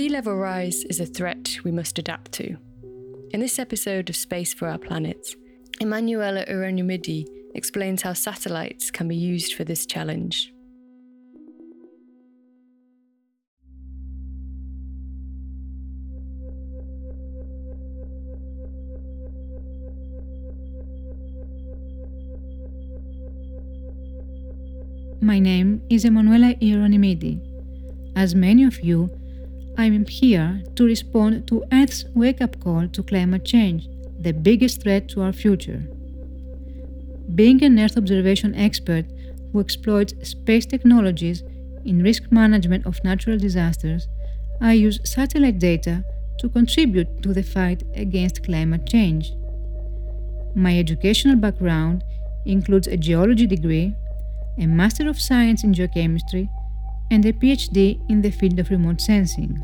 Sea level rise is a threat we must adapt to. In this episode of Space for Our Planet, Emanuela Hieronymiadi explains how satellites can be used for this challenge. My name is Emanuela Hieronymiadi. As many of you, I am here to respond to Earth's wake up call to climate change, the biggest threat to our future. Being an Earth observation expert who exploits space technologies in risk management of natural disasters, I use satellite data to contribute to the fight against climate change. My educational background includes a geology degree, a Master of Science in Geochemistry, and a PhD in the field of remote sensing.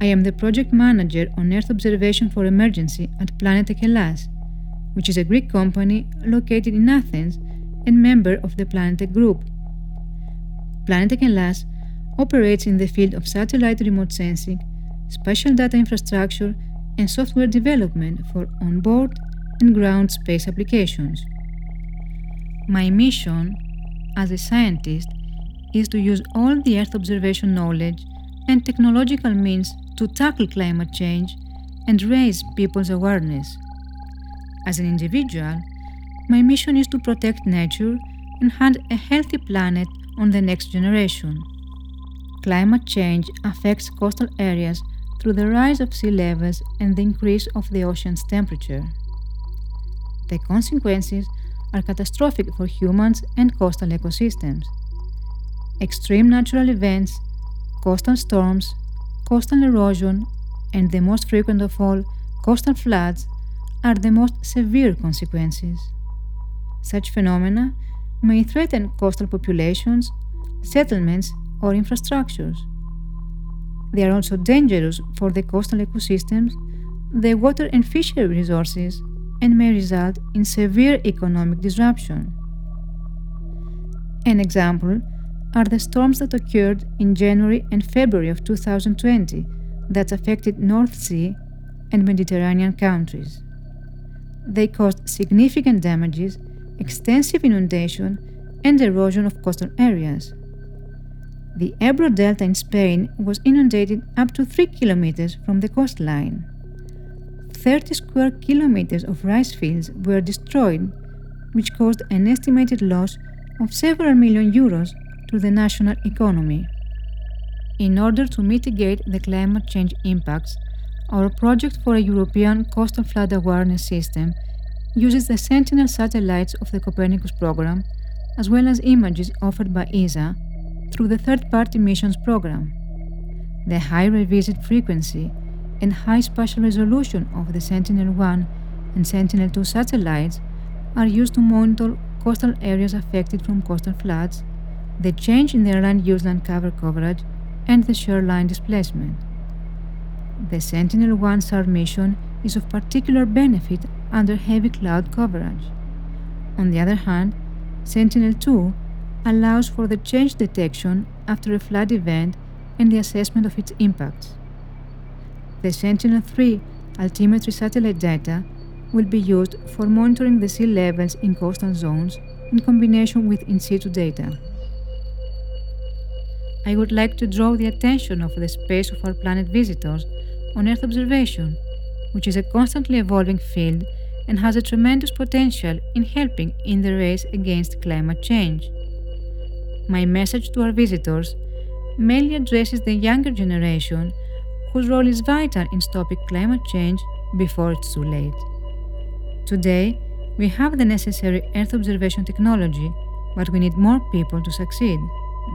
I am the project manager on Earth observation for emergency at Planetek Hellas, which is a Greek company located in Athens and member of the Planetek Group. Planetek Hellas operates in the field of satellite remote sensing, spatial data infrastructure, and software development for onboard and ground space applications. My mission as a scientist is to use all the Earth observation knowledge and technological means to tackle climate change and raise people's awareness. As an individual, my mission is to protect nature and hand a healthy planet on the next generation. Climate change affects coastal areas through the rise of sea levels and the increase of the ocean's temperature. The consequences are catastrophic for humans and coastal ecosystems. Extreme natural events, coastal storms, coastal erosion, and the most frequent of all, coastal floods, are the most severe consequences. Such phenomena may threaten coastal populations, settlements, or infrastructures. They are also dangerous for the coastal ecosystems, the water and fishery resources, and may result in severe economic disruption. An example are the storms that occurred in January and February of 2020 that affected North Sea and Mediterranean countries. They caused significant damages, extensive inundation, and erosion of coastal areas. The Ebro Delta in Spain was inundated up to 3 kilometers from the coastline. 30 square kilometers of rice fields were destroyed, which caused an estimated loss of several million euros to the national economy. In order to mitigate the climate change impacts, our project for a European coastal flood awareness system uses the Sentinel satellites of the Copernicus program, as well as images offered by ESA through the third party missions program. The high revisit frequency and high spatial resolution of the Sentinel 1 and Sentinel 2 satellites are used to monitor coastal areas affected from coastal floods, the change in their land use land cover coverage, and the shoreline displacement. The Sentinel 1 SAR mission is of particular benefit under heavy cloud coverage. On the other hand, Sentinel 2 allows for the change detection after a flood event and the assessment of its impacts. The Sentinel-3 altimetry satellite data will be used for monitoring the sea levels in coastal zones in combination with in situ data. I would like to draw the attention of the space of our planet visitors on Earth observation, which is a constantly evolving field and has a tremendous potential in helping in the race against climate change. My message to our visitors mainly addresses the younger generation whose role is vital in stopping climate change before it's too late. Today, we have the necessary Earth observation technology, but we need more people to succeed.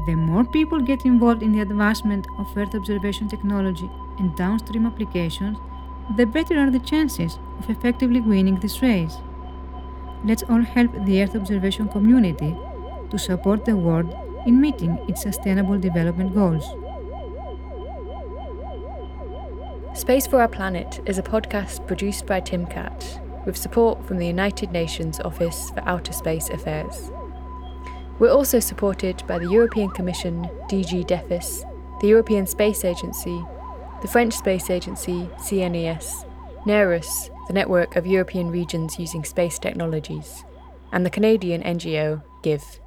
The more people get involved in the advancement of Earth observation technology and downstream applications, the better are the chances of effectively winning this race. Let's all help the Earth observation community to support the world in meeting its sustainable development goals. Space for Our Planet is a podcast produced by TimCat with support from the United Nations Office for Outer Space Affairs. We're also supported by the European Commission, DG DEFIS, the European Space Agency, the French Space Agency CNES, NEREUS, the network of European regions using space technologies, and the Canadian NGO GIVE.